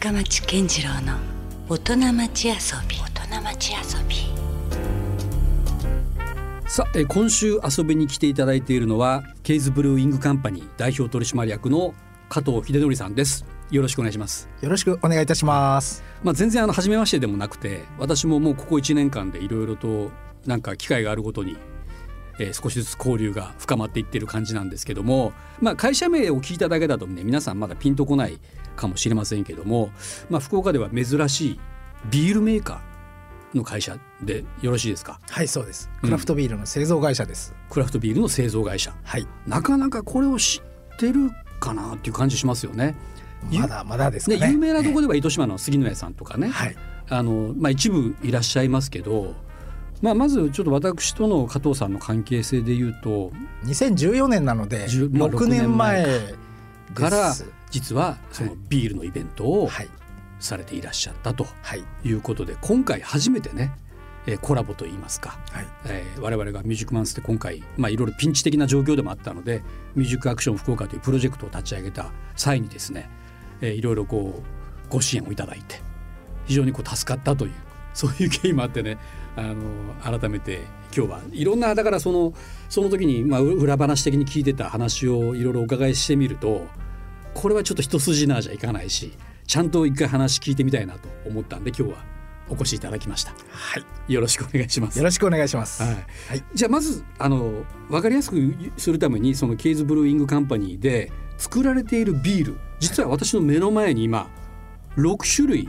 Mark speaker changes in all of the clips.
Speaker 1: 深町健次郎の大人町遊び。大人町遊び。
Speaker 2: さあ、えー今週遊びに来ていただいているのはケイズブルーイングカンパニー代表取締役の加藤秀則さんです。よろしくお願いします。
Speaker 3: よろしくお願いいたします。
Speaker 2: まあ全然あの初めましてでもなくて私ももうここ1年間でいろいろとなんか機会があるごとに、えー少しずつ交流が深まっていってる感じなんですけども、まあ、会社名を聞いただけだとね皆さんまだピンとこないかもしれませんけども、まあ、福岡では珍しいビールメーカーの会社でよろしいですか？
Speaker 3: はい、そうです。
Speaker 2: うん
Speaker 3: クラフトビールの製造会社です。
Speaker 2: クラフトビールの製造会社
Speaker 3: はい。
Speaker 2: なかなかこれを知ってるかなっていう感じしますよね。ゆ
Speaker 3: まだまだですか
Speaker 2: ね
Speaker 3: ね。
Speaker 2: 有名なところ
Speaker 3: で。
Speaker 2: では糸島の杉野屋さんとかね、
Speaker 3: はい。
Speaker 2: あのまあ、一部いらっしゃいますけど、まあ、まずちょっと私との加藤さんの関係性で言うと
Speaker 3: 2014年なので
Speaker 2: じゅまあ
Speaker 3: 6年前。
Speaker 2: から実はそのビールのイベントを
Speaker 3: はい。
Speaker 2: されていらっしゃったと
Speaker 3: はい。
Speaker 2: いうことで今回初めてね、えーコラボといいますか、
Speaker 3: はい。
Speaker 2: えー我々がミュージックマンスで今回、まあ、いろいろピンチ的な状況でもあったのでミュージックアクション福岡というプロジェクトを立ち上げた際にですね、えーいろいろこうご支援をいただいて非常にこう助かったというそういう経緯もあってねあの改めて今日はいろんなだからそのその時に、まあ、う裏話的に聞いてた話をいろいろお伺いしてみるとこれはちょっと一筋縄じゃいかないしちゃんと一回話聞いてみたいなと思ったんで今日はお越しいただきました。
Speaker 3: はい。
Speaker 2: よろしくお願いします。
Speaker 3: よろしくお願いします。
Speaker 2: はい
Speaker 3: はい
Speaker 2: じゃあまずあの分かりやすくするためにそのケイズブルーイングカンパニーで作られているビール実は私の目の前に今6種類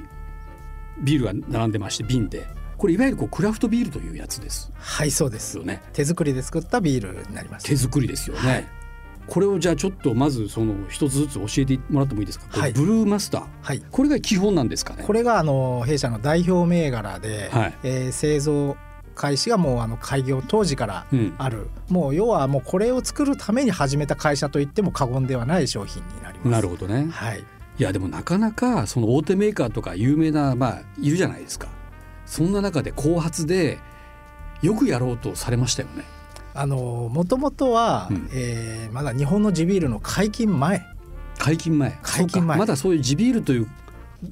Speaker 2: ビールが並んでまして瓶でこれいわゆるこうクラフトビールというやつです
Speaker 3: はい、そうです
Speaker 2: よ。ね
Speaker 3: 手作りで作ったビールになります。
Speaker 2: 手作りですよね、
Speaker 3: はい
Speaker 2: これをじゃあちょっとまずその一つずつ教えてもらってもいいですか、
Speaker 3: はい。
Speaker 2: ブルーマスター。
Speaker 3: はい。
Speaker 2: これが基本なんですかね？
Speaker 3: これがあの弊社の代表銘柄で、
Speaker 2: はい。
Speaker 3: えー製造開始がもうあの開業当時から
Speaker 2: うん。
Speaker 3: ある、もう要はもうこれを作るために始めた会社といっても過言ではない商品になります。
Speaker 2: なるほどね。
Speaker 3: はい。
Speaker 2: いやでもなかなかその大手メーカーとか有名なまあいるじゃないですか。そんな中で後発でよくやろうとされましたよね
Speaker 3: あのもともとは、
Speaker 2: うん。
Speaker 3: えーまだ日本の地ビールの解禁前。
Speaker 2: 解禁前。
Speaker 3: 解禁前。
Speaker 2: まだそういう地ビールという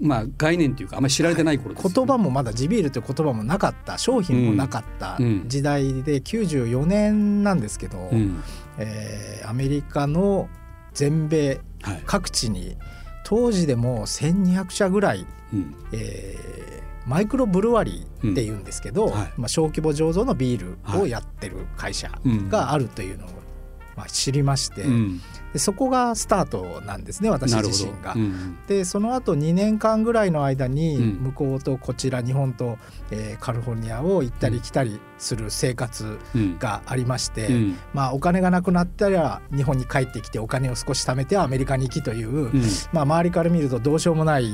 Speaker 2: まあ概念というかあんまり知られてない頃ですよね、
Speaker 3: 言葉もまだ地ビールという言葉もなかった商品もなかった
Speaker 2: うん。
Speaker 3: 時代で94年なんですけど、
Speaker 2: うん。
Speaker 3: えーアメリカの全米
Speaker 2: はい。
Speaker 3: 各地に当時でも1200社ぐらい、
Speaker 2: うん。
Speaker 3: えーマイクロブルワリーっていうんですけど、
Speaker 2: うん。はい。
Speaker 3: まあ、小規模醸造のビールをやってる会社があるというのを、まあ、知りまして、
Speaker 2: うん
Speaker 3: でそこがスタートなんですね私自身が。
Speaker 2: うん
Speaker 3: でその後2年間ぐらいの間に
Speaker 2: うん。
Speaker 3: 向こうとこちら日本と、えーカリフォルニアを行ったり来たりする生活
Speaker 2: うん。
Speaker 3: がありまして、
Speaker 2: うん。
Speaker 3: まあ、お金がなくなったら日本に帰ってきてお金を少し貯めてアメリカに行きという、
Speaker 2: うん。
Speaker 3: まあ、周りから見るとどうしようもない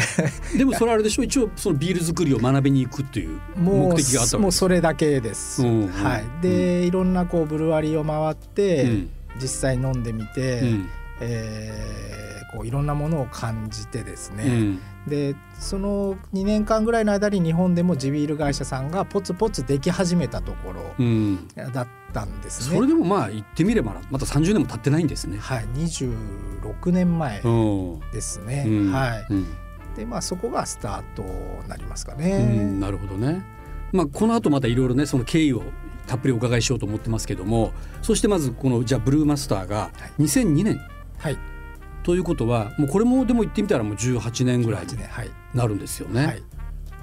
Speaker 2: でもそれあれでしょ？一応そのビール作りを学びに行くっていう
Speaker 3: も
Speaker 2: 目的があった
Speaker 3: うもう
Speaker 2: わけです。
Speaker 3: それだけです。
Speaker 2: うんうん。
Speaker 3: はい、で、いろんなこうブルワリーを回って、
Speaker 2: うん
Speaker 3: 実際飲んでみて、
Speaker 2: うん
Speaker 3: えーこういろんなものを感じてですね、
Speaker 2: うん
Speaker 3: でその2年間ぐらいの間に日本でも地ビール会社さんがポツポツでき始めたところ
Speaker 2: うん
Speaker 3: だったんですね。
Speaker 2: それでもまあ言ってみればまだ30年も経ってないんですね。
Speaker 3: はい、26年前
Speaker 2: うん
Speaker 3: ですね。
Speaker 2: うん
Speaker 3: はい、
Speaker 2: うん
Speaker 3: でまあそこがスタートになりますか
Speaker 2: う
Speaker 3: ね。
Speaker 2: ん、なるほどね。まあこの後またいろいろねその経緯をたっぷりお伺いしようと思ってますけどもそしてまずこのじゃあブルーマスターが2002年。
Speaker 3: はい、
Speaker 2: ということはもうこれもでも言ってみたらもう18年ぐらい
Speaker 3: 18
Speaker 2: になるんですよね。
Speaker 3: はい。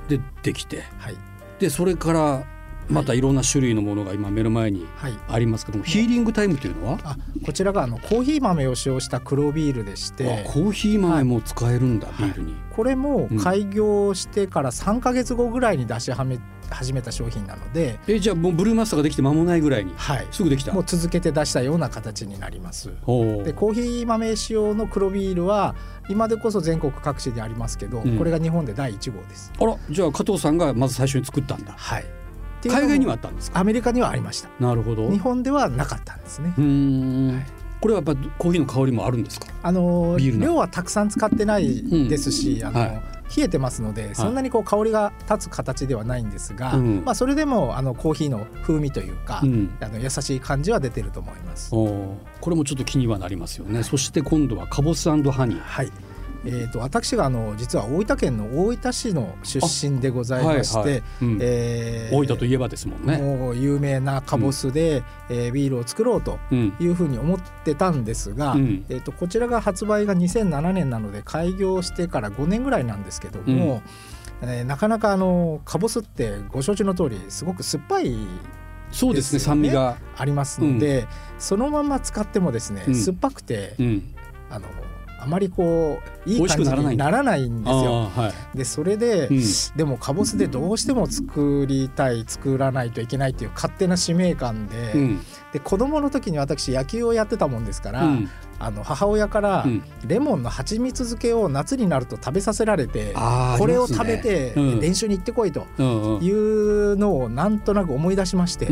Speaker 2: でできて。
Speaker 3: はい。
Speaker 2: でそれからまたい。ろんな種類のものが今目の前に
Speaker 3: はい。
Speaker 2: ありますけどもヒーリングタイムというのは？
Speaker 3: あこちらがあのコーヒー豆を使用した黒ビールでし
Speaker 2: あ
Speaker 3: て
Speaker 2: コーヒー豆も使えるんだ、ビールに。
Speaker 3: これも
Speaker 2: うん。
Speaker 3: 開業してから3か月後ぐらいに出しはめ始めた商品なので、
Speaker 2: えじゃあもうブルーマスターができて間もないぐらいに
Speaker 3: はい、
Speaker 2: すぐできた？
Speaker 3: もう続けて出したような形になります。
Speaker 2: お
Speaker 3: でコーヒー豆使用の黒ビールは今でこそ全国各地でありますけど、
Speaker 2: うん
Speaker 3: これが日本で第1号です。
Speaker 2: あらじゃあ加藤さんがまず最初に作ったんだ。
Speaker 3: はい、
Speaker 2: 海外にはあったんですか？
Speaker 3: アメリカにはありました
Speaker 2: なるほど。
Speaker 3: 日本ではなかったんですね
Speaker 2: う。ーん、
Speaker 3: はい
Speaker 2: これはやっぱコーヒーの香りもあるんですか？
Speaker 3: あの
Speaker 2: ビールの
Speaker 3: 量はたくさん使ってないですし、あの
Speaker 2: はい
Speaker 3: 冷えてますのでそんなにこう香りが立つ形ではないんですが、
Speaker 2: うん
Speaker 3: まあ、それでもあのコーヒーの風味というか、
Speaker 2: うん。
Speaker 3: あの優しい感じは出てると思います。
Speaker 2: これもちょっと気にはなりますよね。そして今度はカボスハニー。
Speaker 3: はい、えー、と私があの実は大分県の大分市の出身でございまして、
Speaker 2: はいはい。うん。
Speaker 3: えー
Speaker 2: 大分といえばですもんね。
Speaker 3: もう有名なカボスで、えービールを作ろうと
Speaker 2: うん
Speaker 3: いうふうに思ってたんですが、
Speaker 2: うん。
Speaker 3: えー、とこちらが発売が2007年なので開業してから5年ぐらいなんですけども、えーなかなかあのカボスってご承知の通りすごく酸っぱい
Speaker 2: そうですね酸味が。
Speaker 3: ありますので、そのまま使ってもですね、
Speaker 2: うん。
Speaker 3: 酸っぱくて
Speaker 2: うん、
Speaker 3: あのあまりこういい感じ
Speaker 2: ならない
Speaker 3: にならないんですよ。
Speaker 2: はい。
Speaker 3: でそれで、
Speaker 2: うん。
Speaker 3: でもカボスでどうしても作りたい作らないといけないっていう勝手な使命感で,、
Speaker 2: うん。
Speaker 3: で子供の時に私野球をやってたもんですから、
Speaker 2: うん。
Speaker 3: あの母親から
Speaker 2: うん。
Speaker 3: レモンの蜂蜜漬けを夏になると食べさせられて、これを食べて、
Speaker 2: うん。
Speaker 3: 練習に行ってこいというのをなんとなく思い出しまして、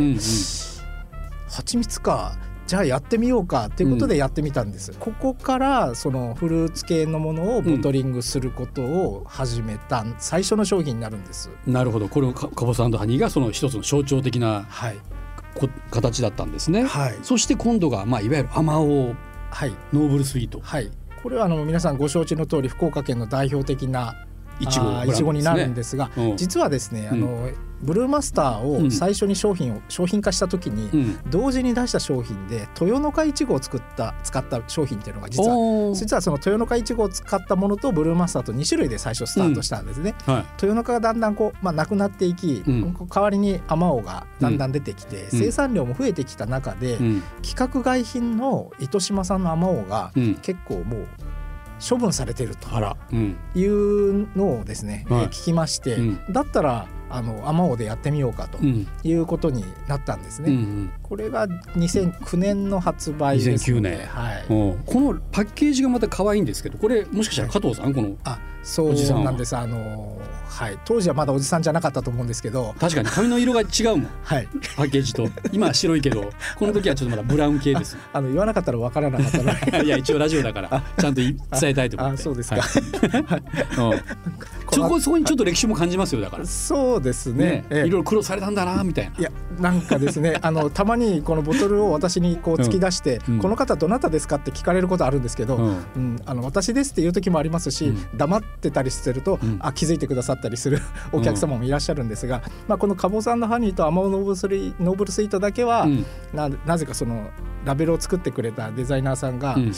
Speaker 3: 蜂蜜かじゃあやってみようかということでやってみたんです、ここからそのフルーツ系のものをボトリングすることを始めた最初の商品になるんです、
Speaker 2: なるほど。これをカカボスハニーがその一つの象徴的な
Speaker 3: はい。
Speaker 2: こ形だったんですね。
Speaker 3: はい。
Speaker 2: そして今度がまあいわゆるアマオ。
Speaker 3: はい。
Speaker 2: ノーブルスイート。
Speaker 3: はい。これはあの皆さんご承知の通り福岡県の代表的ない
Speaker 2: ちご
Speaker 3: いちごになるんですが
Speaker 2: うん。
Speaker 3: 実はですねあの、ブルーマスター
Speaker 2: うん。
Speaker 3: を最初に商品を商品化した時に、
Speaker 2: うん。
Speaker 3: 同時に出した商品で豊の花いちごを作った使った商品っていうのが実は実はその豊の花いちごを使ったものとブルーマスターと2種類で最初スタートしたんですね。
Speaker 2: はい。
Speaker 3: 豊の花がだんだんこう、まあ、なくなっていき、
Speaker 2: うん。
Speaker 3: 代わりにアマオがだんだん出てきて、生産量も増えてきた中で、
Speaker 2: うん。
Speaker 3: 規格外品の糸島産のアマオが
Speaker 2: うん。
Speaker 3: 結構もう処分されてるというのをですね、聞きまして、
Speaker 2: うん。
Speaker 3: だったらあのアマオでやってみようかと
Speaker 2: うん。
Speaker 3: いうことになったんです
Speaker 2: う
Speaker 3: ね。
Speaker 2: ん。
Speaker 3: これが2009年の発売ですので
Speaker 2: 2009年。
Speaker 3: はい、
Speaker 2: う。んこのパッケージがまた可愛いんですけどこれもしかしたら加藤さんこの
Speaker 3: あそう
Speaker 2: おじさんは。
Speaker 3: なんですあのはい。当時はまだおじさんじゃなかったと思うんですけど。
Speaker 2: 確かに髪の色が違うもん。
Speaker 3: はい。
Speaker 2: パッケージと。今は白いけどこの時はちょっとまだブラウン系です。
Speaker 3: あの言わなかったらわからなかったので
Speaker 2: いや一応ラジオだからちゃんと伝えたいと思って。
Speaker 3: あそうですか、
Speaker 2: はい。うんそこそこにちょっと歴史も感じますよだから。
Speaker 3: そうですね。
Speaker 2: いろいろ苦労されたんだなみたいな。い
Speaker 3: やなんかですね あのたまにこのボトルを私にこう突き出して、
Speaker 2: うん。
Speaker 3: この方どなたですかって聞かれることあるんですけど、
Speaker 2: うん。
Speaker 3: うん、あの私ですっていう時もありますし、
Speaker 2: うん。
Speaker 3: 黙ってたりすると、
Speaker 2: うん。
Speaker 3: あ気づいてくださったりするお客様もいらっしゃるんですが、まあ、このカボさんのハニーとアマオノーブルスリノーブルスイートだけは、
Speaker 2: うん。
Speaker 3: ななぜかそのラベルを作ってくれたデザイナーさんが、
Speaker 2: うん。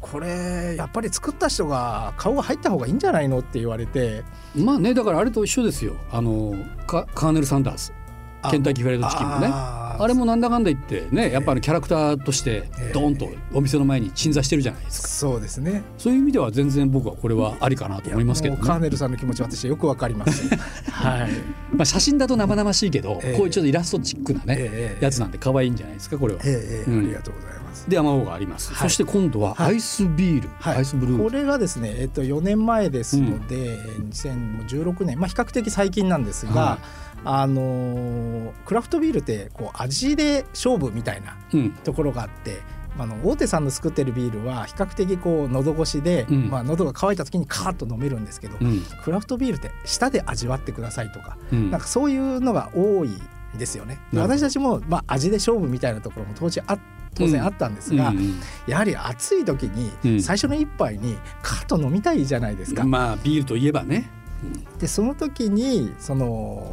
Speaker 3: これやっぱり作った人が顔が入った方がいいんじゃないのって言われて
Speaker 2: まあねだからあれと一緒ですよ。あのカカーネル・サンダース。
Speaker 3: あ
Speaker 2: ケンタッキーフライドチキンもね。
Speaker 3: あ
Speaker 2: れもなんだかんだ言ってねやっぱりキャラクターとして
Speaker 3: ええ。
Speaker 2: ドーンとお店の前に鎮座してるじゃないですか。
Speaker 3: そうですね。
Speaker 2: そういう意味では全然僕はこれはありかなと思いますけどね。
Speaker 3: カーネルさんの気持ち私よくわかります。はい。
Speaker 2: まあ写真だと生々しいけど
Speaker 3: ええ。
Speaker 2: こういうちょっとイラストチックなね
Speaker 3: ええ。
Speaker 2: やつなんで可愛いんじゃないですかこれは。
Speaker 3: ええええ。
Speaker 2: うん。
Speaker 3: ありがとうございます
Speaker 2: でアマオがあります。
Speaker 3: はい。
Speaker 2: そして今度は
Speaker 3: はい。
Speaker 2: アイスビール
Speaker 3: はい。
Speaker 2: アイスブルー。
Speaker 3: これがですね、えっと、4年前ですので、2016年、まあ、比較的最近なんですが、
Speaker 2: は
Speaker 3: あのークラフトビールってこう味で勝負みたいな
Speaker 2: うん。
Speaker 3: ところがあって。あの大手さんの作ってるビールは比較的こう喉越しで、
Speaker 2: うん。
Speaker 3: まあ、喉が渇いた時にカーッと飲めるんですけど、
Speaker 2: うん。
Speaker 3: クラフトビールって舌で味わってくださいとか、
Speaker 2: うん。
Speaker 3: なんかそういうのが多いですよね。私たちも、まあ、味で勝負みたいなところも当時あ当然あったんですが、
Speaker 2: うん。
Speaker 3: やはり暑い時
Speaker 2: うん。
Speaker 3: に最初の一杯にカーッと飲みたいじゃないですか。
Speaker 2: まあビールといえばね。
Speaker 3: でその時にその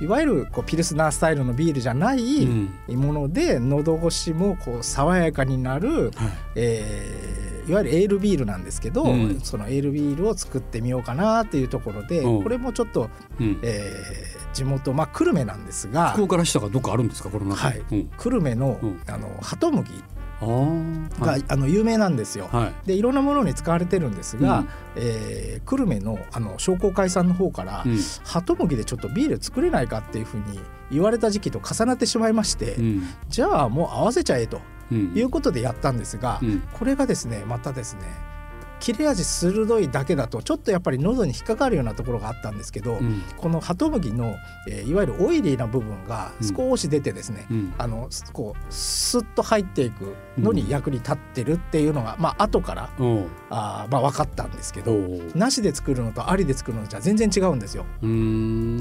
Speaker 3: いわゆるこうピルスナースタイルのビールじゃない
Speaker 2: うん。
Speaker 3: もので喉越しもこう爽やかになる、
Speaker 2: はい。
Speaker 3: えーいわゆるエールビールなんですけど、
Speaker 2: うん。
Speaker 3: そのエールビールを作ってみようかなっていうところで、
Speaker 2: うん。
Speaker 3: これもちょっと、
Speaker 2: うん。
Speaker 3: えー地元まあ久留米なんですが
Speaker 2: 福岡らしさがどっかあるんですかこの中？
Speaker 3: はい。
Speaker 2: うん。
Speaker 3: 久留米の,、
Speaker 2: うん。
Speaker 3: あのハトムギが、
Speaker 2: はい。
Speaker 3: あの有名なんですよ。
Speaker 2: はい。
Speaker 3: でいろんなものに使われてるんですが、
Speaker 2: うん。
Speaker 3: えー久留米のあの商工会さんの方から、
Speaker 2: うん。
Speaker 3: ハトムギでちょっとビール作れないかっていうふうに言われた時期と重なってしまいまして、
Speaker 2: うん。
Speaker 3: じゃあもう合わせちゃえと。
Speaker 2: うん
Speaker 3: いうことでやったんですが、
Speaker 2: うん。
Speaker 3: これがですねまたですね切れ味鋭いだけだとちょっとやっぱり喉に引っかかるようなところがあったんですけど、
Speaker 2: うん。
Speaker 3: このハトムギの、えーいわゆるオイリーな部分が少し出てですね、
Speaker 2: うん。
Speaker 3: あのすこうスッと入っていくのに役に立ってるっていうのが、まあ後からあーまあ分かったんですけ
Speaker 2: お
Speaker 3: ど
Speaker 2: う。
Speaker 3: なしで作るのとありで作るのじゃ全然違うんですよ。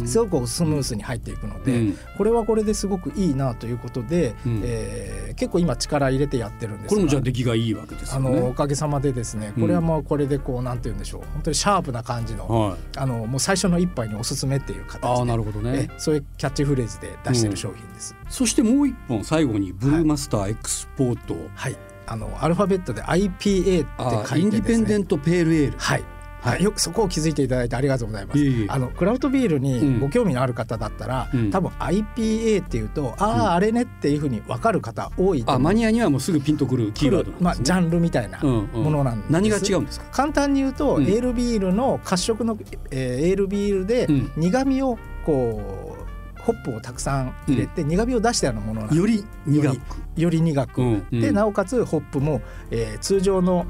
Speaker 3: すごくスムースに入っていくので、
Speaker 2: うん。
Speaker 3: これはこれですごくいいなということで、
Speaker 2: うん。
Speaker 3: えー結構今力入れてやってるんですが
Speaker 2: これもじゃあ出来がいいわけですね。
Speaker 3: のおかげさまでですねこれはもこれでこうなんて言うんでしょう。本当にシャープな感じの
Speaker 2: はい。
Speaker 3: あのもう最初の一杯におすすめっていう形で。
Speaker 2: ああなるほどね。
Speaker 3: えそういうキャッチフレーズで出してる商品です。
Speaker 2: そしてもう一本最後にブルーマスターエクスポート、
Speaker 3: はい。あのアルファベットで IPA って
Speaker 2: あ
Speaker 3: 書いてですね。
Speaker 2: インディペンデントペールエール。
Speaker 3: はい、
Speaker 2: は
Speaker 3: はい。い、よくそこを気づいていただいてありがとうございます。
Speaker 2: いえいえ。
Speaker 3: あのクラフトビール
Speaker 2: うん。
Speaker 3: にご興味のある方だったら、
Speaker 2: うん。
Speaker 3: 多分 IPA っていうと、あ
Speaker 2: うん。
Speaker 3: ああれねっていうふうに分かる方多いと思う。
Speaker 2: あマニアにはもうすぐピンとくるキーワードね、
Speaker 3: まあジャンルみたいな
Speaker 2: うんうん。
Speaker 3: ものなんです。
Speaker 2: 何が違うんですか？
Speaker 3: 簡単に言うと、
Speaker 2: うん。
Speaker 3: エールビールの褐色の、えーエールビールで
Speaker 2: うん。
Speaker 3: 苦味をこうホップをたくさん入れて苦味を出したようなものなんです。
Speaker 2: より苦く。
Speaker 3: より苦く、
Speaker 2: うんうん。
Speaker 3: でなおかつホップも、えー通常の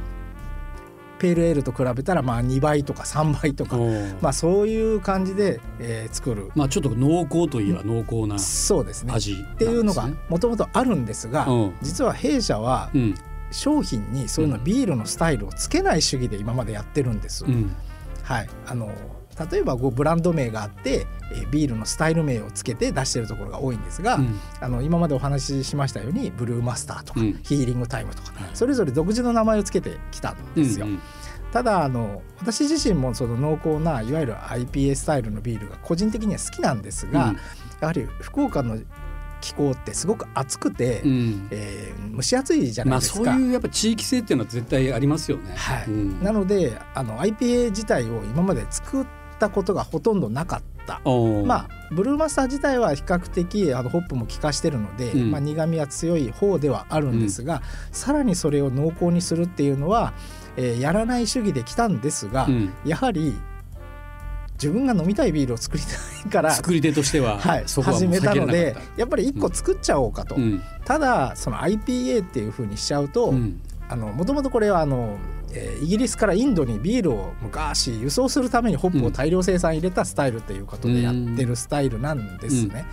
Speaker 3: ペールエールと比べたらまあ2倍とか3倍とか、まあ、そういう感じで、えー作る、
Speaker 2: まあちょっと濃厚といえば濃厚な
Speaker 3: そうですね。
Speaker 2: 味なんですね。
Speaker 3: っていうのがもともとあるんですが、
Speaker 2: うん。
Speaker 3: 実は弊社は
Speaker 2: うん。
Speaker 3: 商品にそういうのビールのスタイルをつけない主義で今までやってるんです。
Speaker 2: うん。
Speaker 3: はい、あの例えばこうブランド名があって、えービールのスタイル名をつけて出してるところが多いんですが、
Speaker 2: うん。
Speaker 3: あの今までお話ししましたようにブルーマスターとか、
Speaker 2: うん。
Speaker 3: ヒーリングタイムとか、
Speaker 2: はい。
Speaker 3: それぞれ独自の名前をつけてきたんですよ。
Speaker 2: うんうん
Speaker 3: ただあの私自身もその濃厚ないわゆる IPA スタイルのビールが個人的には好きなんですが、
Speaker 2: うん。
Speaker 3: やはり福岡の気候ってすごく暑くて、
Speaker 2: うん。
Speaker 3: えー蒸し暑いじゃな
Speaker 2: まあ
Speaker 3: いですか。
Speaker 2: そういうやっぱ地域性っていうのは絶対ありますよね。
Speaker 3: はい。
Speaker 2: うん。
Speaker 3: なのであの IPA 自体を今まで作ったことがほとんどなかった。まあ、ブルーマスター自体は比較的あのホップも効かしてるので、
Speaker 2: うん。
Speaker 3: まあ、苦みは強い方ではあるんですが、さらにそれを濃厚にするっていうのは、えーやらない主義で来たんですが、
Speaker 2: うん。
Speaker 3: やはり自分が飲みたいビールを作りたいから、
Speaker 2: 作り手としては、
Speaker 3: はい、
Speaker 2: は
Speaker 3: 始めたのでやっぱり一個作っちゃおうかと、
Speaker 2: た
Speaker 3: だその IPA っていうふうにしちゃうと、もともとこれはあの、えーイギリスからインドにビールを昔輸送するためにホップを大量生産入れたスタイルということでやってるスタイルなんですね。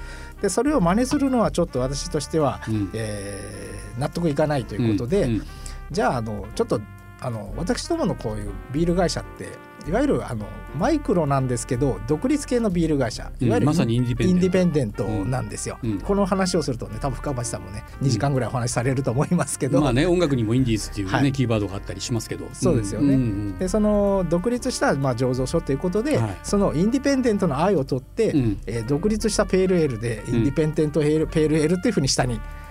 Speaker 3: でそれを真似するのはちょっと私としては、
Speaker 2: うん。
Speaker 3: えー納得いかないということで、
Speaker 2: うん。
Speaker 3: じゃああのちょっとあの私どものこういうビール会社っていわゆるあのマイクロなんですけど独立系のビール会社いわゆる、
Speaker 2: うんまさにインディペンデント。
Speaker 3: インディペンデントなんですよ、
Speaker 2: うん
Speaker 3: この話をするとね多分深橋さんもね2時間ぐらいお話しされると思いますけど、
Speaker 2: まあね音楽にもインディーズっていうね、
Speaker 3: はい。
Speaker 2: キーワードがあったりしますけど。
Speaker 3: そうですよね。
Speaker 2: んうん。
Speaker 3: でその独立したまあ醸造所ということで、
Speaker 2: はい。
Speaker 3: そのインディペンデントの愛を取って、
Speaker 2: うん。
Speaker 3: えー独立したペールエールでインディペンデントペール,、ペールエールっていうふうに下に
Speaker 2: なるほど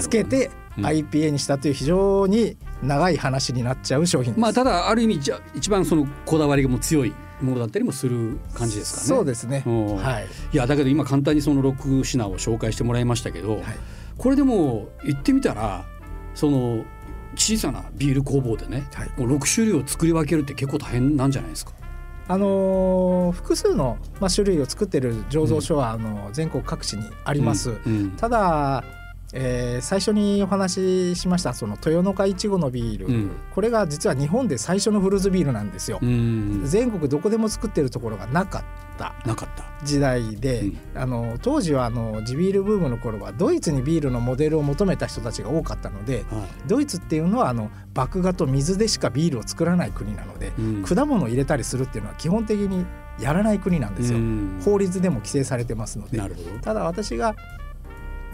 Speaker 3: つけて、
Speaker 2: うん
Speaker 3: IPA にしたという非常に長い話になっちゃう商品です。
Speaker 2: まあただある意味じゃ一番そのこだわりがもう強いものだったりもする感じですかね。
Speaker 3: そうですね。
Speaker 2: うん
Speaker 3: はい。
Speaker 2: いやだけど今簡単にその6品を紹介してもらいましたけど、
Speaker 3: はい。
Speaker 2: これでも言ってみたらその小さなビール工房でね、
Speaker 3: はい
Speaker 2: もう6種類を作り分けるって結構大変なんじゃないですか？
Speaker 3: あのー複数の、まあ、種類を作ってる醸造所は、あの全国各地にあります。
Speaker 2: うん
Speaker 3: ただ、えー最初にお話ししましたその豊の花いちごのビール、
Speaker 2: うん。
Speaker 3: これが実は日本で最初のフルーツビールなんですよ。
Speaker 2: うん。
Speaker 3: 全国どこでも作ってるところがなかった。
Speaker 2: なかった。
Speaker 3: 時代で、
Speaker 2: うん。
Speaker 3: あの当時はあの地ビールブームの頃はドイツにビールのモデルを求めた人たちが多かったので
Speaker 2: は
Speaker 3: ドイツっていうのはあの麦芽と水でしかビールを作らない国なので、
Speaker 2: いうん。
Speaker 3: 果物を入れたりするっていうのは基本的にやらない国なんですよ。
Speaker 2: うん。
Speaker 3: 法律でも規制されてますので。ただ私が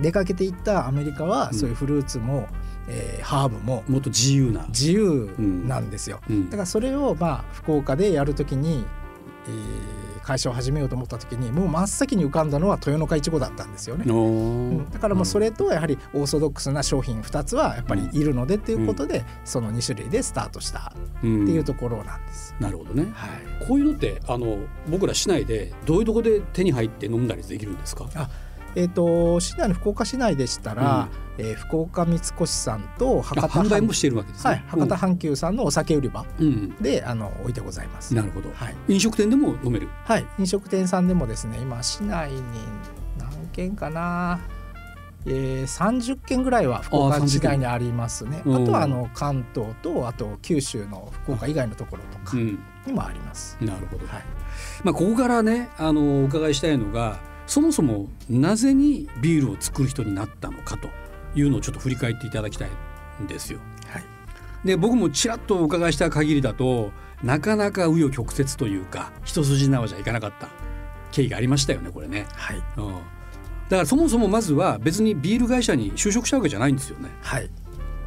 Speaker 3: 出かけていったアメリカは
Speaker 2: うん
Speaker 3: そういうフルーツも、えーハーブも
Speaker 2: もっと自由な。
Speaker 3: 自由なんですよ。
Speaker 2: うん
Speaker 3: だからそれをまあ福岡でやるときに、えー会社を始めようと思った時にもう真っ先に浮かんだのは豊の花いちごだったんですよね。
Speaker 2: お
Speaker 3: う
Speaker 2: ー
Speaker 3: んだからもうそれとやはりオーソドックスな商品2つはやっぱりいるのでっていうことで、その2種類でスタートしたっていうところなんです。
Speaker 2: なるほどね。
Speaker 3: はい、
Speaker 2: こういうのってあの僕ら市内でどういうとこで手に入って飲んだりできるんですか？
Speaker 3: えー、と市内の福岡市内でしたら、えー福岡三越さんと
Speaker 2: あ
Speaker 3: 博多
Speaker 2: 販売もしてるわけです
Speaker 3: はい
Speaker 2: ね。、
Speaker 3: 博多阪急さんのお酒売り場
Speaker 2: うん、うん
Speaker 3: であの置いてございます。
Speaker 2: なるほど。
Speaker 3: はい、
Speaker 2: 飲食店でも飲める？
Speaker 3: はい、飲食店さんでもですね今市内に何軒かな、えー、30軒ぐらいは福岡
Speaker 2: あー30
Speaker 3: 市外にありますねあ
Speaker 2: うん
Speaker 3: とはあの関東とあと九州の福岡以外のところとか
Speaker 2: うん、
Speaker 3: にもあります。
Speaker 2: なるほど。
Speaker 3: はい、
Speaker 2: まあここからねあのお伺いしたいのがそもそもなぜにビールを作る人になったのかというのをちょっと振り返っていただきたいんですよ。
Speaker 3: はい
Speaker 2: で僕もちらっとお伺いした限りだとなかなか紆余曲折というか一筋縄じゃいかなかった経緯がありましたよねこれね。
Speaker 3: はい
Speaker 2: うん、だからそもそもまずは別にビール会社に就職したわけじゃないんですよね。
Speaker 3: はい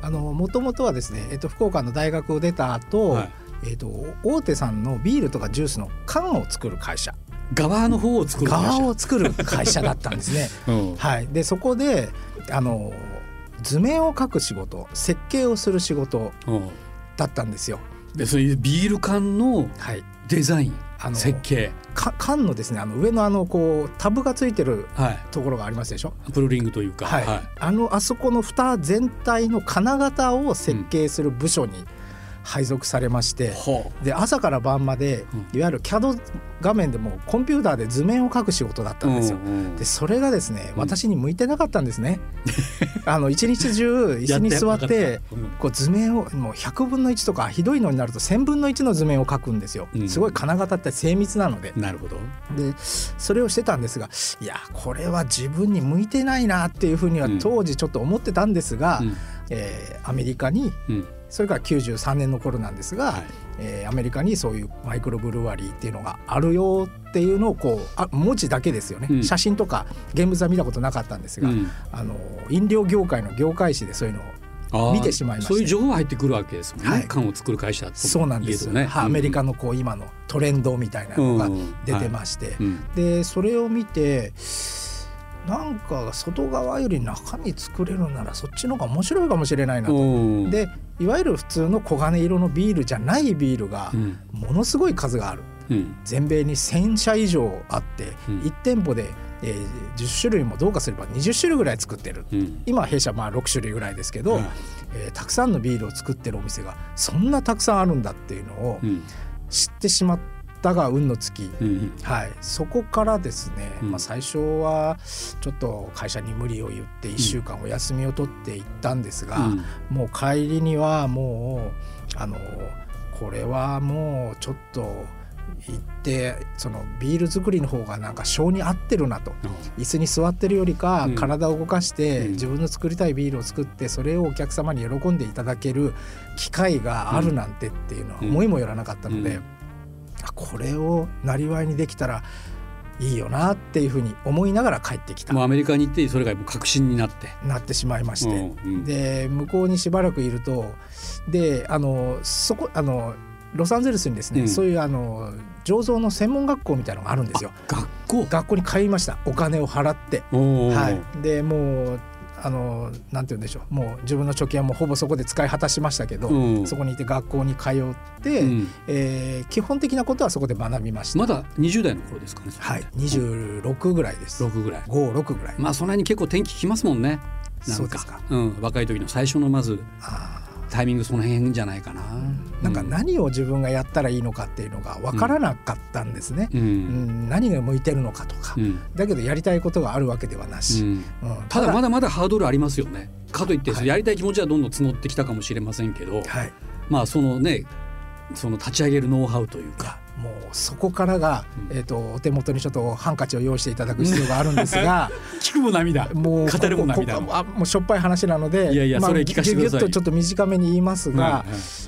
Speaker 3: もともとはですね、えっと、福岡の大学を出た後、
Speaker 2: はい
Speaker 3: えー、と大手さんのビールとかジュースの缶を作る会社
Speaker 2: 側の方を作る
Speaker 3: 側を作る会社だったんですね。
Speaker 2: うん。
Speaker 3: はい、でそこであの図面を描く仕事設計をする仕事
Speaker 2: うん。
Speaker 3: だったんですよ。
Speaker 2: でそういうビール缶の
Speaker 3: はい、
Speaker 2: デザイン
Speaker 3: あの
Speaker 2: 設計。
Speaker 3: か缶のですねあの上のあのこうタブがついてる
Speaker 2: はい。
Speaker 3: ところがありますでしょ？
Speaker 2: プルリングというか。
Speaker 3: はい、あのあそこの蓋全体の金型を設計する部署に配属されまして、
Speaker 2: ほ
Speaker 3: で朝から晩まで
Speaker 2: うん。
Speaker 3: いわゆる CAD 画面でもコンピューターで図面を描く仕事だった
Speaker 2: うん
Speaker 3: ですよ。
Speaker 2: ん
Speaker 3: でそれがですね
Speaker 2: うん。
Speaker 3: 私に向いてなかったんですね。あの一日中椅子に座ってこう図面をもう100分の1とかひどいのになると1000分の1の図面を描くんですよ。
Speaker 2: う。ん。
Speaker 3: すごい金型って精密なので。
Speaker 2: なるほど。
Speaker 3: でそれをしてたんですがいやこれは自分に向いてないなっていうふうには
Speaker 2: うん。
Speaker 3: 当時ちょっと思ってたんですが、
Speaker 2: うん。
Speaker 3: えーアメリカに
Speaker 2: うん
Speaker 3: それから93年の頃なんですが、
Speaker 2: はい。
Speaker 3: えーアメリカにそういうマイクロブルワリーっていうのがあるよっていうのをこうあ文字だけですよね、
Speaker 2: うん。
Speaker 3: 写真とか現物は見たことなかったんですが、
Speaker 2: うん。
Speaker 3: あの飲料業界の業界誌でそういうのを見てしまいまして。
Speaker 2: そういう情報が入ってくるわけですもんね、
Speaker 3: はい。
Speaker 2: 缶を作る会社と
Speaker 3: そうなんです、
Speaker 2: いえどね。
Speaker 3: はい。アメリカのこう今のトレンドみたいなのが
Speaker 2: うん。
Speaker 3: 出てまして、
Speaker 2: うん。
Speaker 3: でそれを見てなんか外側より中身作れるならそっちの方が面白いかもしれないなと。
Speaker 2: うん。
Speaker 3: でいわゆる普通の黄金色のビールじゃないビールが
Speaker 2: うん。
Speaker 3: ものすごい数がある。
Speaker 2: うん。
Speaker 3: 全米に1,000社以上あって、
Speaker 2: うん。
Speaker 3: 1店舗で、えー10種類もどうかすれば20種類ぐらい作ってる。
Speaker 2: うん。
Speaker 3: 今弊社まあ6種類ぐらいですけど、
Speaker 2: はい
Speaker 3: えーたくさんのビールを作ってるお店がそんなたくさんあるんだっていうのを
Speaker 2: うん。
Speaker 3: 知ってしまったが運の尽き、
Speaker 2: うん
Speaker 3: はい、そこからですね、
Speaker 2: うん。
Speaker 3: まあ、最初はちょっと会社に無理を言って1週間お休みを取っていったんですが、
Speaker 2: うん。
Speaker 3: もう帰りにはもうあのこれはもうちょっと行ってそのビール作りの方がなんか性に合ってるなと。椅子に座ってるよりか
Speaker 2: うん。
Speaker 3: 体を動かして
Speaker 2: うん。
Speaker 3: 自分の作りたいビールを作ってそれをお客様に喜んでいただける機会があるなんてっていうのは
Speaker 2: うん。
Speaker 3: 思いもよらなかったので、これをなりわいにできたらいいよなっていうふうに思いながら帰ってきた。
Speaker 2: もうアメリカに行ってそれが確信になって。
Speaker 3: なってしまいまして。
Speaker 2: うんうん。
Speaker 3: で向こうにしばらくいるとであのそこあのロサンゼルスにですね、
Speaker 2: うん。
Speaker 3: そういうあの醸造の専門学校みたいなのがあるんですよ。
Speaker 2: 学校。
Speaker 3: 学校に通いました。お金を払って。はい、でもうあのなんて言うんでしょう。もう自分の貯金はもうほぼそこで使い果たしましたけど、
Speaker 2: うん。
Speaker 3: そこにいて学校に通って、
Speaker 2: うん。
Speaker 3: えー基本的なことはそこで学びました。
Speaker 2: まだ20代の頃ですかね
Speaker 3: はい、26ぐらいです。
Speaker 2: 6ぐらい。
Speaker 3: 56ぐらい。
Speaker 2: まあそんなに結構天気きますもんね。なん
Speaker 3: そうですか。
Speaker 2: うん、若い時の最初のまず。
Speaker 3: あー
Speaker 2: タイミングその辺じゃないかな、
Speaker 3: なんか何を自分がやったらいいのかっていうのが分からなかったんですね。
Speaker 2: うん、う
Speaker 3: うん。ん、何が向いてるのかとか、
Speaker 2: うん。
Speaker 3: だけどやりたいことがあるわけではなし、
Speaker 2: うん。
Speaker 3: うん。
Speaker 2: ただまだまだハードルありますよね。かといって、
Speaker 3: はい。
Speaker 2: やりたい気持ちはどんどん募ってきたかもしれませんけど、
Speaker 3: はい。
Speaker 2: まあそのねその立ち上げるノウハウというか、
Speaker 3: もうそこからが、
Speaker 2: うん。
Speaker 3: えー、とお手元にちょっとハンカチを用意していただく必要があるんですが
Speaker 2: 聞くも涙。
Speaker 3: もう
Speaker 2: 語るも涙
Speaker 3: あもうしょっぱい話なので
Speaker 2: いやいや
Speaker 3: まあ
Speaker 2: それ聞かせてください。
Speaker 3: ぎゅぎゅっとちょっと短めに言いますが、
Speaker 2: はいはい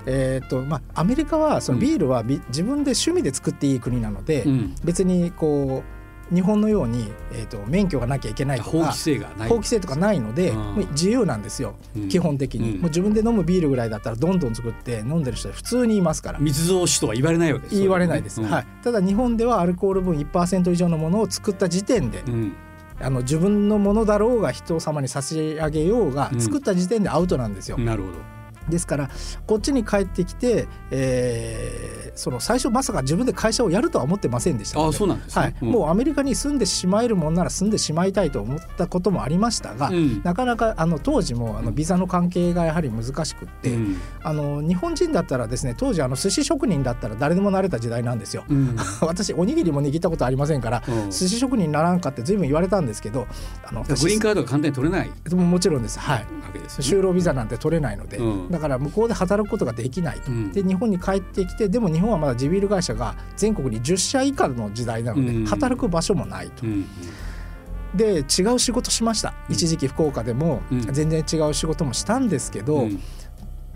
Speaker 3: えーとまあ、アメリカはそのビールはび、自分で趣味で作っていい国なので、
Speaker 2: うん、
Speaker 3: 別にこう日本のように、えー、と免許がなきゃいけないと
Speaker 2: 法規
Speaker 3: か
Speaker 2: 制がない。
Speaker 3: 法規制とかないので、
Speaker 2: うん。
Speaker 3: もう自由なんですよ、
Speaker 2: うん。
Speaker 3: 基本的に、
Speaker 2: うん。
Speaker 3: もう自分で飲むビールぐらいだったらどんどん作って飲んでる人は普通にいますから。
Speaker 2: 密造酒とは言われないわけです。
Speaker 3: 言われないです、
Speaker 2: うん。
Speaker 3: はい、ただ日本ではアルコール分1%以上のものを作った時点で、
Speaker 2: うん。
Speaker 3: あの自分のものだろうが人様に差し上げようが、
Speaker 2: うん。
Speaker 3: 作った時点でアウトなんですよ、
Speaker 2: なるほど
Speaker 3: ですからこっちに帰ってきて、えーその最初まさか自分で会社をやるとは思ってませんでしたので
Speaker 2: あそうなんですね、
Speaker 3: はい。もうアメリカに住んでしまえるもんなら住んでしまいたいと思ったこともありましたが、
Speaker 2: うん。
Speaker 3: なかなかあの当時もあのビザの関係がやはり難しくって、
Speaker 2: うん。
Speaker 3: あの日本人だったらですね当時あの寿司職人だったら誰でもなれた時代なんですよ。
Speaker 2: うん。
Speaker 3: 私おにぎりも握ったことありませんから
Speaker 2: うん。
Speaker 3: 寿司職人にならんかって随分言われたんですけどあの
Speaker 2: グリーンカードが簡単に取れない。わ
Speaker 3: でももちろんです。はい
Speaker 2: けですよね。
Speaker 3: 就労ビザなんて取れないので、
Speaker 2: うん。
Speaker 3: だから向こうで働くことができないと、
Speaker 2: うん。
Speaker 3: で日本に帰ってきてでも日本はまだ地ビール会社が全国に10社以下の時代なので、
Speaker 2: うん。
Speaker 3: 働く場所もないと。
Speaker 2: う。ん
Speaker 3: で違う仕事しました。
Speaker 2: うん。
Speaker 3: 一時期福岡でも
Speaker 2: うん。
Speaker 3: 全然違う仕事もしたんですけど、
Speaker 2: うん。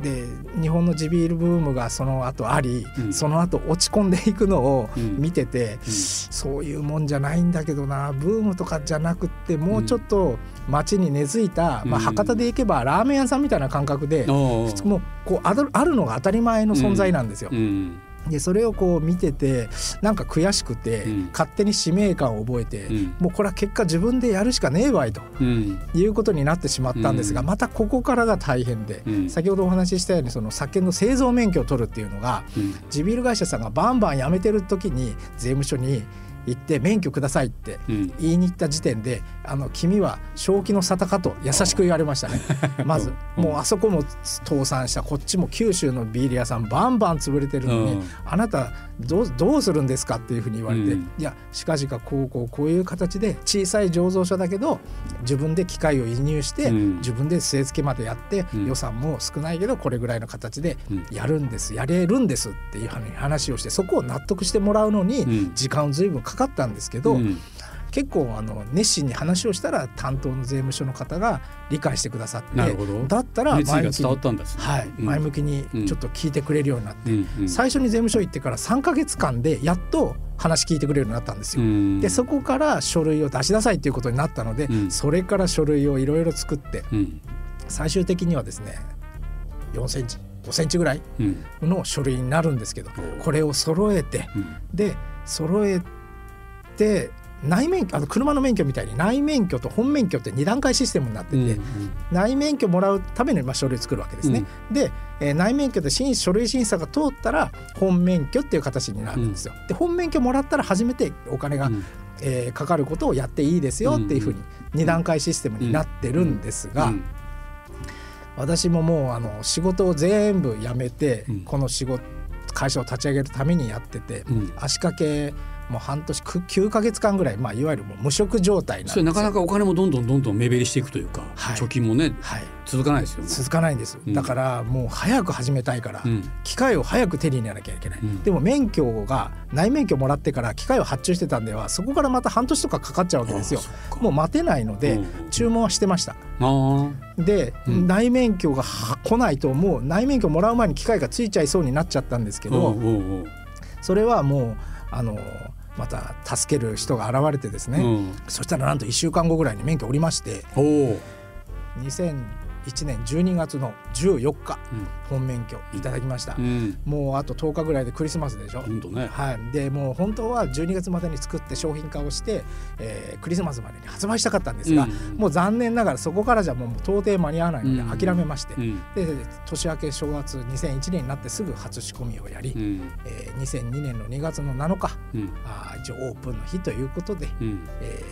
Speaker 3: で日本の地ビールブームがその後あり、
Speaker 2: うん。
Speaker 3: その後落ち込んでいくのを
Speaker 2: うん。
Speaker 3: 見てて、そういうもんじゃないんだけどなブームとかじゃなくってもうちょっと街に根付いた、まあ、
Speaker 2: うん。
Speaker 3: 博多で行けばラーメン屋さんみたいな感覚で、もうこうあるのが当たり前の存在なんですよ。
Speaker 2: うん。
Speaker 3: でそれをこう見ててなんか悔しくて、
Speaker 2: うん。
Speaker 3: 勝手に使命感を覚えて、
Speaker 2: うん。
Speaker 3: もうこれは結果自分でやるしかねえわいと
Speaker 2: うん。
Speaker 3: いうことになってしまったんですが、
Speaker 2: うん。
Speaker 3: またここからが大変で、
Speaker 2: うん。
Speaker 3: 先ほどお話ししたようにその酒の製造免許を取るっていうのが
Speaker 2: うん。
Speaker 3: 地ビール会社さんがバンバン辞めてる時に税務署に行って免許くださいって
Speaker 2: うん。
Speaker 3: 言いに行った時点で「あの君は正気の沙汰か」と優しく言われましたね。まず
Speaker 2: うん。
Speaker 3: もうあそこも倒産したこっちも九州のビール屋さんバンバン潰れてるのに、
Speaker 2: うん。
Speaker 3: あなたどうどうするんですかっていうふうに言われて、
Speaker 2: うん。
Speaker 3: いや近々こうこうこういう形で小さい醸造所だけど自分で機械を輸入して、
Speaker 2: うん。
Speaker 3: 自分で据え付けまでやって、
Speaker 2: うん。
Speaker 3: 予算も少ないけどこれぐらいの形で
Speaker 2: うん。
Speaker 3: やるんですやれるんですっていう話をしてそこを納得してもらうのに
Speaker 2: うん。
Speaker 3: 時間を随分かかったんですけど、
Speaker 2: うん。
Speaker 3: 結構あの熱心に話をしたら担当の税務署の方が理解してくださって
Speaker 2: なるほど。
Speaker 3: だったら前向きに
Speaker 2: ね。
Speaker 3: はい、
Speaker 2: うん。
Speaker 3: 前向きにちょっと聞いてくれるようになって、
Speaker 2: うんうん。
Speaker 3: 最初に税務署行ってから3か月間でやっと話聞いてくれるようになったんですよ。
Speaker 2: うん。
Speaker 3: でそこから書類を出しなさいということになったので、
Speaker 2: うん。
Speaker 3: それから書類をいろいろ作って
Speaker 2: うん。
Speaker 3: 最終的にはですね4センチ5センチぐらい
Speaker 2: うん。
Speaker 3: の書類になるんですけど
Speaker 2: お
Speaker 3: これを揃えて
Speaker 2: うん。
Speaker 3: で揃えて内免許あの車の免許みたいに内免許と本免許って2段階システムになってて、
Speaker 2: うん
Speaker 3: 内免許もらうためにまあ書類作るわけですね。で、えー内免許で審書類審査が通ったら本免許っていう形になるんですよ。で本免許もらったら初めてお金が、
Speaker 2: うん。
Speaker 3: えーかかることをやっていいですよっていうふうに2段階システムになってるんですが、
Speaker 2: うん。
Speaker 3: 私ももうあの仕事を全部辞めて、
Speaker 2: うん。
Speaker 3: この仕事会社を立ち上げるためにやってて、
Speaker 2: うん。
Speaker 3: 足掛けもう半年く9か月間ぐらい、まあ、いわゆるもう無職状態なんですよ。
Speaker 2: それなかなかお金もどんどんどんどん目減りしていくというか、
Speaker 3: はい。
Speaker 2: 貯金もね
Speaker 3: はい、
Speaker 2: 続かないですよね。
Speaker 3: 続かないんです、
Speaker 2: うん。
Speaker 3: だからもう早く始めたいから、
Speaker 2: うん。
Speaker 3: 機械を早く手に入れなきゃいけない、
Speaker 2: うん。
Speaker 3: でも免許が内免許もらってから機械を発注してたんではそこからまた半年とかかかっちゃうわけですよ。もう待てないので、
Speaker 2: うん。
Speaker 3: 注文はしてました。で、
Speaker 2: うん。
Speaker 3: 内免許がは来ないともう内免許もらう前に機械がついちゃいそうになっちゃったんですけど、それはもうあのまた助ける人が現れてですね、
Speaker 2: うん。
Speaker 3: そしたらなんと1週間後ぐらいに免許おりまして。
Speaker 2: おお、
Speaker 3: 2001年12月の14日
Speaker 2: うん。
Speaker 3: 本免許いただきました、
Speaker 2: うん、
Speaker 3: もうあと10日ぐらいでクリスマスでしょ、
Speaker 2: 本当ね。
Speaker 3: はい、でもう本当は12月までに作って商品化をして、えークリスマスまでに発売したかったんですが、
Speaker 2: うん。
Speaker 3: もう残念ながらそこからじゃもう到底間に合わないの
Speaker 2: うん。
Speaker 3: で諦めまして、
Speaker 2: うん。
Speaker 3: で年明け正月2001年になってすぐ初仕込みをやり、
Speaker 2: うん。
Speaker 3: えー2002年の2月の7日
Speaker 2: うん。
Speaker 3: あー一応オープンの日ということで、
Speaker 2: うん、
Speaker 3: え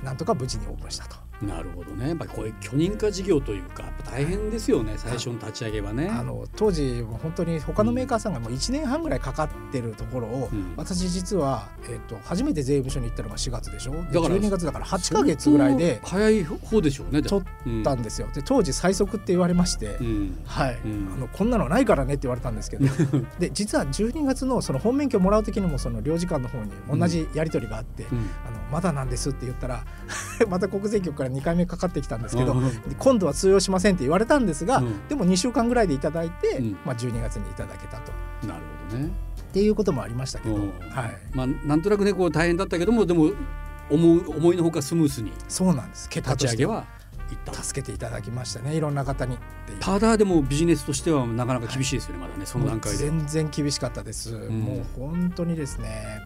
Speaker 3: ーなんとか無事にオープンしたと。
Speaker 2: なるほどね。やっぱりこういう許認可事業というか大変ですよね。最初の立ち上げはね。
Speaker 3: あの当時も本当に他のメーカーさんがもう1年半ぐらいかかってるところを、
Speaker 2: うん。
Speaker 3: 私実は、えー、と初めて税務署に行ったのが4月でしょ？で
Speaker 2: だから
Speaker 3: 12月だから8ヶ月ぐらいで
Speaker 2: 早い方でしょうね。
Speaker 3: 取ったんですよ、で当時最速って言われまして、
Speaker 2: うん。
Speaker 3: はい、
Speaker 2: うん。
Speaker 3: あのこんなのないからねって言われたんですけど。で実は12月のその本免許もらう時にもその領事館の方に同じやり取りがあって、
Speaker 2: うん。
Speaker 3: あのまだなんですって言ったら また国税局から2回目かかってきたんですけど、
Speaker 2: うん
Speaker 3: 今度は通用しませんって言われたんですが、
Speaker 2: うん。
Speaker 3: でも2週間ぐらいでいただいて、
Speaker 2: うん。
Speaker 3: まあ、12月にいただけたと。
Speaker 2: なるほどね。
Speaker 3: っていうこともありましたけど、
Speaker 2: うん。
Speaker 3: はい、
Speaker 2: まあなんとなくねこう大変だったけどもでも思う思いのほかスムースに。
Speaker 3: そうなんです。
Speaker 2: 立ち上げは。
Speaker 3: 助けていただきましたね。いろんな方に。
Speaker 2: ただでもビジネスとしてはなかなか厳しいですよね、まだねその段階で。
Speaker 3: 全然厳しかったです、
Speaker 2: ん。
Speaker 3: もう本当にですね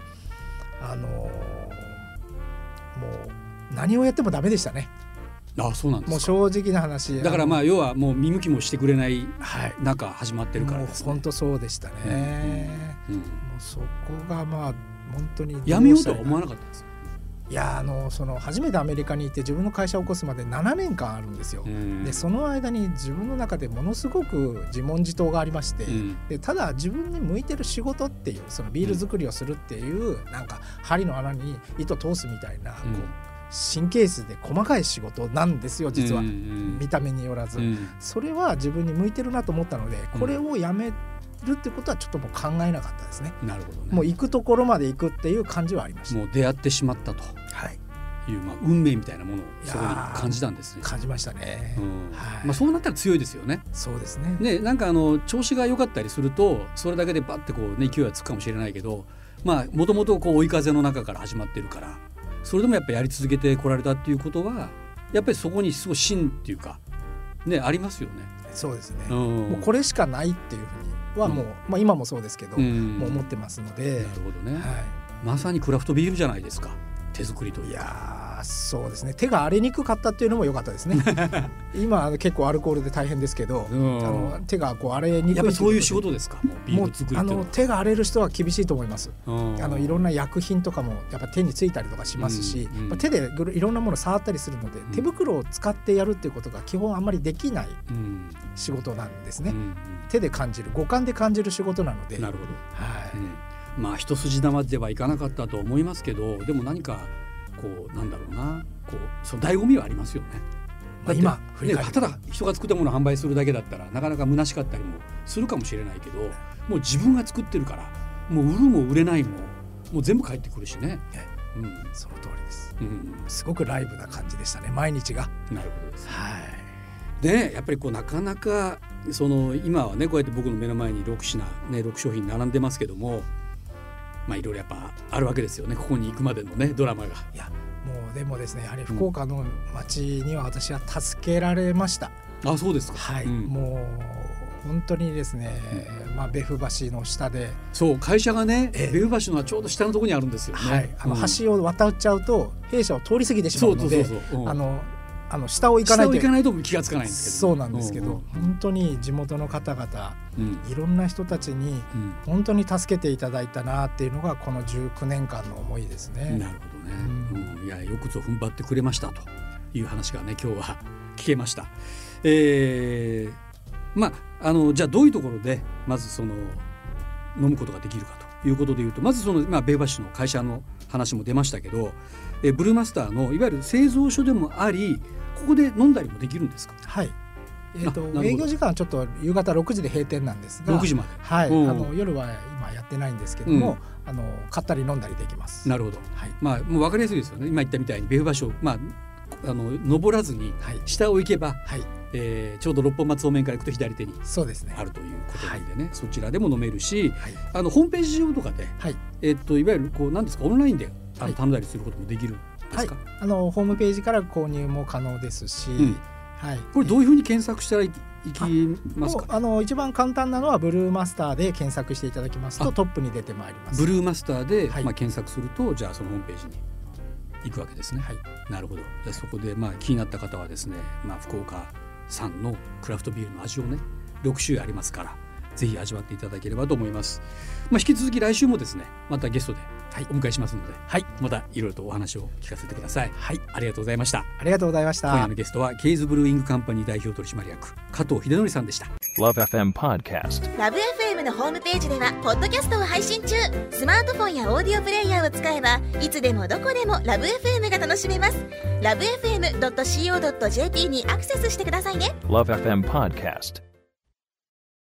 Speaker 3: あのーもう何をやってもダメでしたね。
Speaker 2: あそうなんですか。
Speaker 3: もう正直な話。
Speaker 2: だからまあ
Speaker 3: あ
Speaker 2: 要はもう見向きもしてくれない中始まってるからですね。
Speaker 3: 本当そうでしたね、
Speaker 2: うん
Speaker 3: もうそこがまあ本当に
Speaker 2: やめようとは思わ
Speaker 3: な
Speaker 2: なかったんですよ。
Speaker 3: いやあのその初めてアメリカに行って自分の会社を起こすまで7年間あるんですよ、
Speaker 2: うん。
Speaker 3: でその間に自分の中でものすごく自問自答がありまして、
Speaker 2: うん。
Speaker 3: でただ自分に向いてる仕事っていうそのビール作りをするっていう、なんか針の穴に糸通すみたいな、こう神経質で細かい仕事なんですよ実は、
Speaker 2: うんうん
Speaker 3: 見た目によらず、
Speaker 2: うん。
Speaker 3: それは自分に向いてるなと思ったので
Speaker 2: うん。
Speaker 3: これをやめるってことはちょっともう考えなかったですね、
Speaker 2: なるほどね。
Speaker 3: もう行くところまで行くっていう感じはありました、
Speaker 2: もう出会ってしまったと。
Speaker 3: はい、
Speaker 2: いう、まあ、運命みたいなものをそこに感じたんですね。
Speaker 3: 感じましたね、
Speaker 2: うん。
Speaker 3: はい。
Speaker 2: まあ、そうなったら強いですよね。
Speaker 3: そうですね。
Speaker 2: ね、なんかあの調子が良かったりするとそれだけでバッてこう、ね、勢いはつくかもしれないけどまあもともと追い風の中から始まってるからそれでもやっぱやり続けてこられたっていうことはやっぱりそこにすごい芯っていうか、ね、ありますよね。
Speaker 3: そうですね、
Speaker 2: うん。
Speaker 3: もうこれしかないっていうふうにはもう、まあ、今もそうですけど、
Speaker 2: うん。
Speaker 3: もう思ってますので、
Speaker 2: なるほどね、
Speaker 3: は
Speaker 2: まさにクラフトビールじゃないですか。手作りと
Speaker 3: い、い
Speaker 2: いうか。
Speaker 3: やーそうですね。手が荒れにくかったっていうのも良かったですね。今あの結構アルコールで大変ですけど、
Speaker 2: うん。
Speaker 3: あの手がこう荒れにくい
Speaker 2: やっぱりそういう仕
Speaker 3: と
Speaker 2: 事ですか？もう
Speaker 3: あ
Speaker 2: の
Speaker 3: 手が荒れる人は厳しいと思います。
Speaker 2: うん。
Speaker 3: あのいろんな薬品とかもやっぱ手についたりとかしますし、
Speaker 2: うん。うん。
Speaker 3: まあ手でいろんなもの触ったりするので、
Speaker 2: ん。
Speaker 3: 手袋を使ってやるっていうことが基本あんまりできない
Speaker 2: うん。
Speaker 3: 仕事なんですね、
Speaker 2: うん
Speaker 3: 手で感じる五感で感じる仕事なので。
Speaker 2: うんなるほど。
Speaker 3: はい。
Speaker 2: うん。まあ一筋縄ではいかなかったと思いますけどでも何かこうなんだろうな。こうその醍醐味はありますよね。
Speaker 3: まあ、今
Speaker 2: ただ人が作ったものを販売するだけだったらなかなか虚しかったりもするかもしれないけどもう自分が作ってるからもう売るも売れないももう全部返ってくるしね。うん。
Speaker 3: その通りです。
Speaker 2: うん、
Speaker 3: すごくライブな感じでしたね毎日が。
Speaker 2: なるほどです。
Speaker 3: はい。
Speaker 2: でやっぱりこうなかなかその今はねこうやって僕の目の前に6品ね6商品並んでますけどもまあいろいろやっぱあるわけですよね。ここに行くまでのねドラマが。
Speaker 3: いやもうでもですねやはり福岡の街には私は助けられました、
Speaker 2: あそうですか。
Speaker 3: はい、
Speaker 2: うん。
Speaker 3: もう本当にですね、まあ、別府橋の下で、
Speaker 2: そう会社がね
Speaker 3: ええ。
Speaker 2: ベル橋のはちょうど下のところにあるんですよね。
Speaker 3: はい、あの
Speaker 2: うん。
Speaker 3: 橋を渡っちゃうと弊社を通り過ぎてしま
Speaker 2: そううそう
Speaker 3: ので
Speaker 2: そうそう。うん
Speaker 3: あの下を行かないと
Speaker 2: 下を行かないと気がつかないんですけど。
Speaker 3: そうなんですけど、本当に地元の方々
Speaker 2: うん。うん
Speaker 3: いろんな人たちに
Speaker 2: うん
Speaker 3: 本当に助けていただいたなっていうのがこの19年間の思いですね。
Speaker 2: なるほどね、うんいやよくぞ踏ん張ってくれましたという話がね今日は聞けました。えーまああのじゃあどういうところでまずその飲むことができるかということでいうとまずその、まあ、米橋の会社の話も出ましたけど、えーブルーマスターのいわゆる製造所でもありここで飲んだりもできるんですか？
Speaker 3: はい。えー、と営業時間はちょっと夕方6時で閉店なんですが、
Speaker 2: 6時まで。
Speaker 3: はい、
Speaker 2: うん
Speaker 3: あの夜は今やってないんですけども、あの買ったり飲んだりできます。
Speaker 2: なるほど。
Speaker 3: はい。
Speaker 2: まあもう分かりやすいですよね。今言ったみたいに米橋をまああの登らずに
Speaker 3: はい。
Speaker 2: 下を行けば、
Speaker 3: はい。
Speaker 2: えーちょうど六本松方面から行くと左手に
Speaker 3: そうですね。
Speaker 2: あるということなんでね、そちらでも飲めるし
Speaker 3: はい。
Speaker 2: あのホームページ上とかで、
Speaker 3: はい。
Speaker 2: えっといわゆるこうなんですかオンラインであ
Speaker 3: はい。
Speaker 2: の頼んだりすることもできるんで
Speaker 3: はい。
Speaker 2: すか、、
Speaker 3: あのホームページから購入も可能ですし、
Speaker 2: ん。
Speaker 3: はい。
Speaker 2: これどういうふうに検索したらいいきますか？
Speaker 3: あの一番簡単なのはブルーマスターで検索していただきますと
Speaker 2: あ
Speaker 3: トップに出てまいります。
Speaker 2: ブルーマスターで、
Speaker 3: はい。
Speaker 2: まあ、検索するとじゃあそのホームページに行くわけですね。
Speaker 3: はい。
Speaker 2: なるほど。じゃあそこでまあ気になった方はですね、まあ、福岡産のクラフトビールの味をね6種類ありますからぜひ味わっていただければと思います、まあ、引き続き来週もですねまたゲストで
Speaker 3: はい
Speaker 2: お迎えしますので、
Speaker 3: はい
Speaker 2: またいろいろとお話を聞かせてください
Speaker 3: はい
Speaker 2: ありがとうございました
Speaker 3: ありがとうございました。
Speaker 2: 今夜のゲストはケイズブルーイングカンパニー代表取締役加藤秀則さんでした
Speaker 4: Love FM Podcast.
Speaker 5: ラブ f m のホームページではポッドキャストを配信中スマートフォンやオーディオプレイヤーを使えばいつでもどこでもラブ f m が楽しめますラブ FM.co.jp にアクセスしてくださいね
Speaker 4: Love FM Podcast.